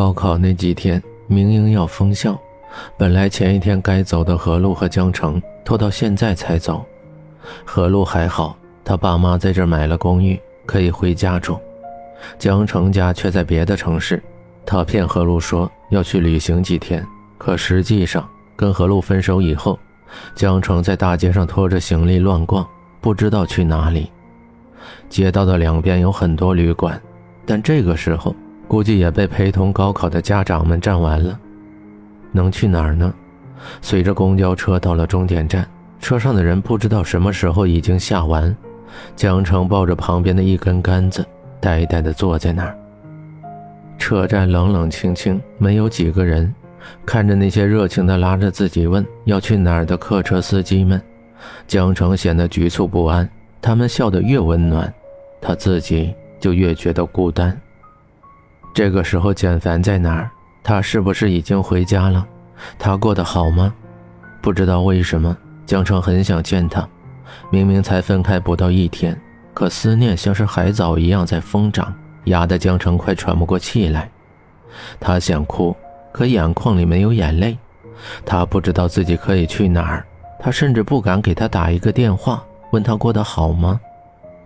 高考那几天，明英要封校，本来前一天该走的何路和江城拖到现在才走。何路还好，他爸妈在这买了公寓，可以回家住。江城家却在别的城市，他骗何路说要去旅行几天，可实际上跟何路分手以后，江城在大街上拖着行李乱逛，不知道去哪里。街道的两边有很多旅馆，但这个时候估计也被陪同高考的家长们占完了。能去哪儿呢？随着公交车到了终点站，车上的人不知道什么时候已经下完。江城抱着旁边的一根杆子，呆呆地坐在那儿。车站冷冷清清，没有几个人。看着那些热情地拉着自己问要去哪儿的客车司机们，江城显得局促不安。他们笑得越温暖，他自己就越觉得孤单。这个时候，简凡在哪儿？他是不是已经回家了？他过得好吗？不知道为什么，江城很想见他。明明才分开不到一天，可思念像是海藻一样在疯长，压得江城快喘不过气来。他想哭，可眼眶里没有眼泪。他不知道自己可以去哪儿，他甚至不敢给他打一个电话。问他过得好吗？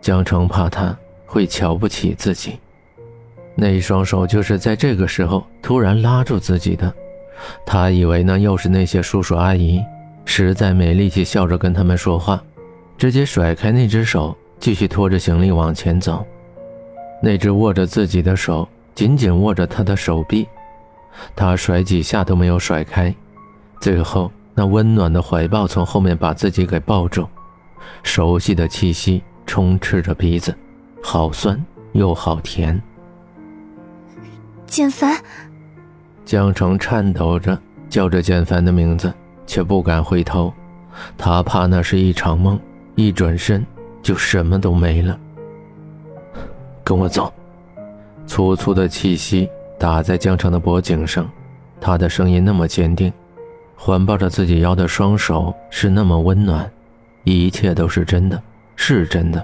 江城怕他会瞧不起自己，那一双手就是在这个时候突然拉住自己的。他以为那又是那些叔叔阿姨，实在没力气笑着跟他们说话，直接甩开那只手，继续拖着行李往前走。那只握着自己的手紧紧握着他的手臂，他甩几下都没有甩开，最后那温暖的怀抱从后面把自己给抱住。熟悉的气息充斥着鼻子，好酸又好甜。简凡，江城颤抖着叫着简凡的名字，却不敢回头，他怕那是一场梦，一转身就什么都没了。跟我走，粗粗的气息打在江城的脖颈上，他的声音那么坚定，环抱着自己腰的双手是那么温暖。一切都是真的，是真的。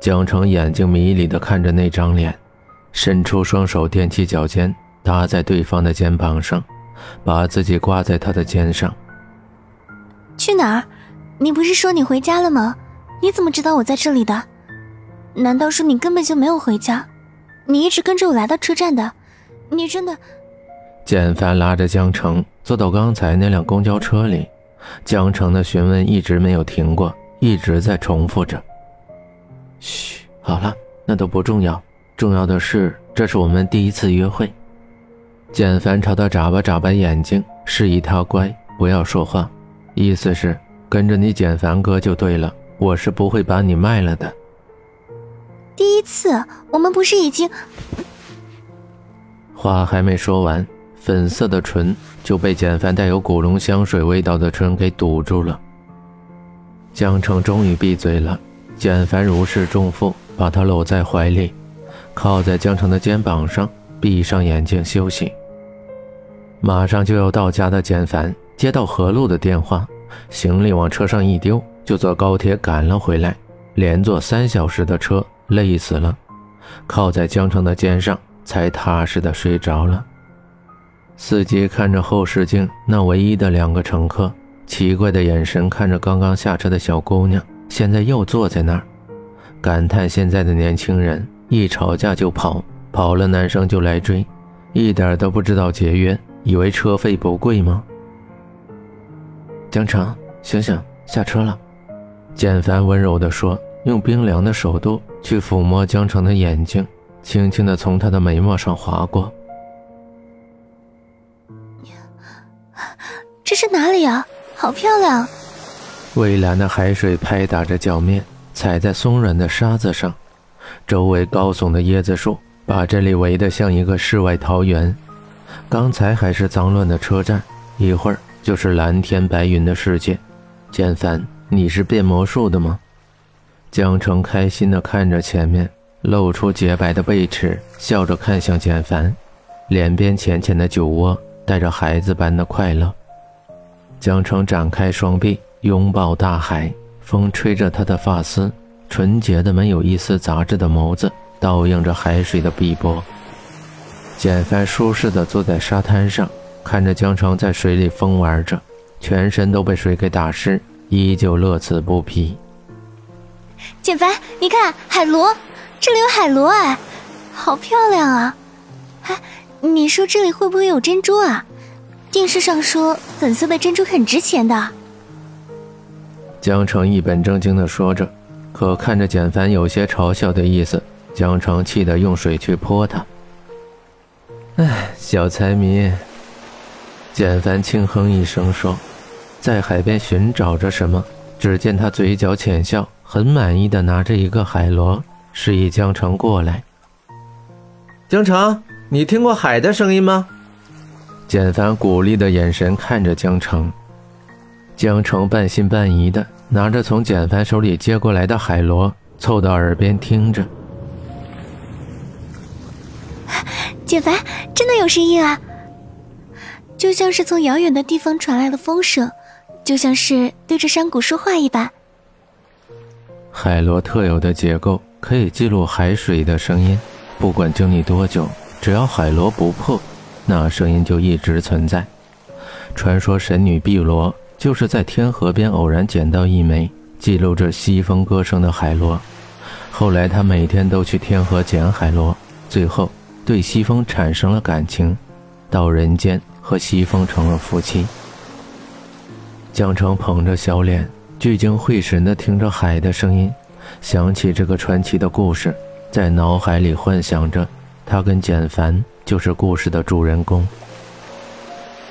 江城眼睛迷离地看着那张脸，伸出双手踮起脚尖，搭在对方的肩膀上，把自己挂在他的肩上。去哪儿？你不是说你回家了吗？你怎么知道我在这里的？难道说你根本就没有回家？你一直跟着我来到车站的？你真的？简凡拉着江城坐到刚才那辆公交车里。江城的询问一直没有停过，一直在重复着。嘘，好了，那都不重要，重要的是这是我们第一次约会。简凡朝他眨巴眨巴眼睛，示意他乖，不要说话，意思是跟着你简凡哥就对了，我是不会把你卖了的。第一次，我们不是已经……话还没说完。粉色的唇就被简凡带有古龙香水味道的唇给堵住了。江澄终于闭嘴了，简凡如释重负，把他搂在怀里，靠在江城的肩膀上，闭上眼睛休息。马上就要到家的简凡接到何璐的电话，行李往车上一丢，就坐高铁赶了回来，连坐三小时的车，累死了，靠在江城的肩上，才踏实的睡着了。司机看着后视镜那唯一的两个乘客，奇怪的眼神看着刚刚下车的小姑娘，现在又坐在那儿，感叹现在的年轻人一吵架就跑，跑了男生就来追，一点都不知道节约，以为车费不贵吗？江城，醒醒，下车了。简凡温柔地说，用冰凉的手度去抚摸江城的眼睛，轻轻地从他的眉毛上划过。这是哪里啊？好漂亮！蔚蓝的海水拍打着脚面，踩在松软的沙子上。周围高耸的椰子树把这里围得像一个世外桃源。刚才还是脏乱的车站，一会儿就是蓝天白云的世界。简凡，你是变魔术的吗？江城开心地看着前面，露出洁白的背齿，笑着看向简凡，脸边浅浅的酒窝带着孩子般的快乐。江城展开双臂，拥抱大海，风吹着他的发丝，纯洁的没有一丝杂质的眸子，倒映着海水的碧波。简凡舒适的坐在沙滩上，看着江城在水里疯玩着，全身都被水给打湿，依旧乐此不疲。简凡，你看海螺，这里有海螺哎，好漂亮啊！哎，你说这里会不会有珍珠啊？电视上说粉色的珍珠很值钱的。江城一本正经的说着，可看着简凡有些嘲笑的意思，江城气得用水去泼他。哎，小财迷。简凡轻哼一声说：“在海边寻找着什么？”只见他嘴角浅笑，很满意的拿着一个海螺，示意江城过来。江城，你听过海的声音吗？简凡鼓励的眼神看着江城。江城半信半疑的拿着从简凡手里接过来的海螺，凑到耳边听着。简凡，真的有声音啊！就像是从遥远的地方传来的风声，就像是对着山谷说话一般。海螺特有的结构可以记录海水的声音，不管经历多久，只要海螺不破，那声音就一直存在。传说神女碧螺就是在天河边偶然捡到一枚记录着西风歌声的海螺，后来他每天都去天河捡海螺，最后。对西风产生了感情，到人间和西风成了夫妻。江城捧着小脸，聚精会神地听着海的声音，想起这个传奇的故事，在脑海里幻想着他跟简凡就是故事的主人公。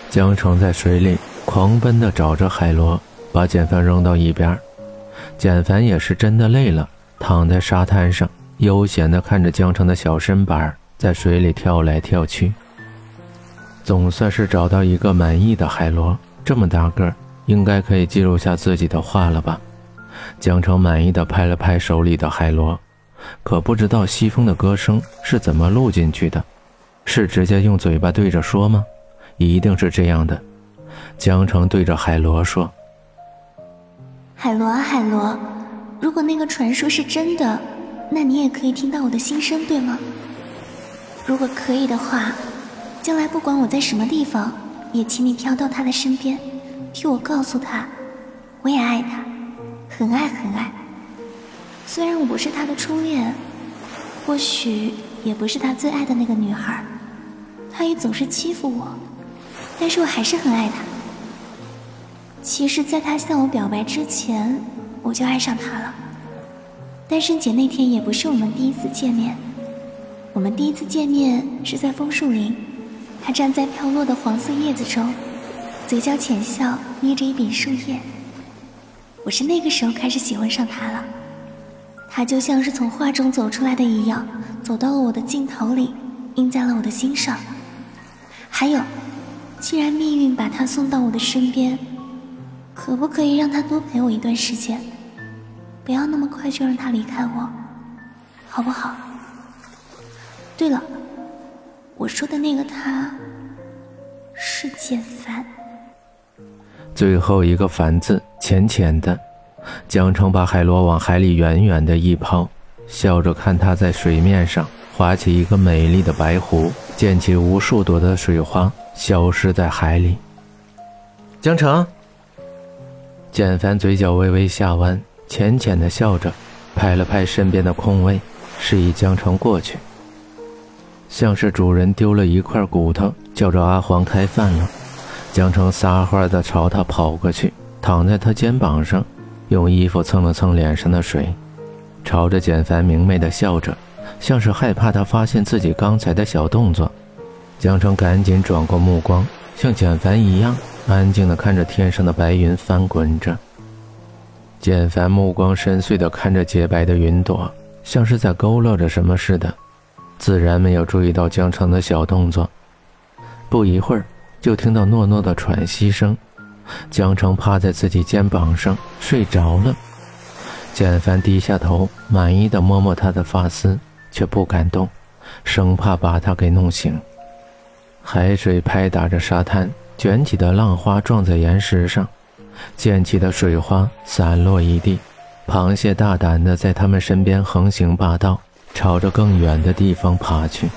江城在水里狂奔地找着海螺，把简凡扔到一边。简凡也是真的累了，躺在沙滩上，悠闲地看着江城的小身板在水里跳来跳去，总算是找到一个满意的海螺。这么大个，应该可以记录下自己的话了吧？江城满意的拍了拍手里的海螺，可不知道西风的歌声是怎么录进去的，是直接用嘴巴对着说吗？一定是这样的。江城对着海螺说：“海螺啊，海螺，如果那个传说是真的，那你也可以听到我的心声，对吗？”如果可以的话，将来不管我在什么地方，也请你飘到他的身边，替我告诉他，我也爱他，很爱很爱。虽然我不是他的初恋，或许也不是他最爱的那个女孩，他也总是欺负我，但是我还是很爱他。其实，在他向我表白之前，我就爱上他了。单身节那天也不是我们第一次见面。我们第一次见面是在枫树林，他站在飘落的黄色叶子中，嘴角浅笑，捏着一柄树叶。我是那个时候开始喜欢上他了，他就像是从画中走出来的一样，走到了我的镜头里，印在了我的心上。还有，既然命运把他送到我的身边，可不可以让他多陪我一段时间？不要那么快就让他离开我，好不好？对了，我说的那个他是简凡。最后一个“凡”字浅浅的，江澄把海螺往海里远远的一抛，笑着看它在水面上划起一个美丽的白弧，溅起无数朵的水花，消失在海里。江澄，简凡嘴角微微下弯，浅浅的笑着，拍了拍身边的空位，示意江城过去。像是主人丢了一块骨头，叫着阿黄开饭了。江城撒欢的朝他跑过去，躺在他肩膀上，用衣服蹭了蹭脸上的水，朝着简凡明媚的笑着，像是害怕他发现自己刚才的小动作。江城赶紧转过目光，像简凡一样安静的看着天上的白云翻滚着。简凡目光深邃的看着洁白的云朵，像是在勾勒着什么似的。自然没有注意到江城的小动作，不一会儿就听到诺诺的喘息声。江城趴在自己肩膀上睡着了。简凡低下头，满意的摸摸他的发丝，却不敢动，生怕把他给弄醒。海水拍打着沙滩，卷起的浪花撞在岩石上，溅起的水花散落一地。螃蟹大胆的在他们身边横行霸道。朝着更远的地方爬去。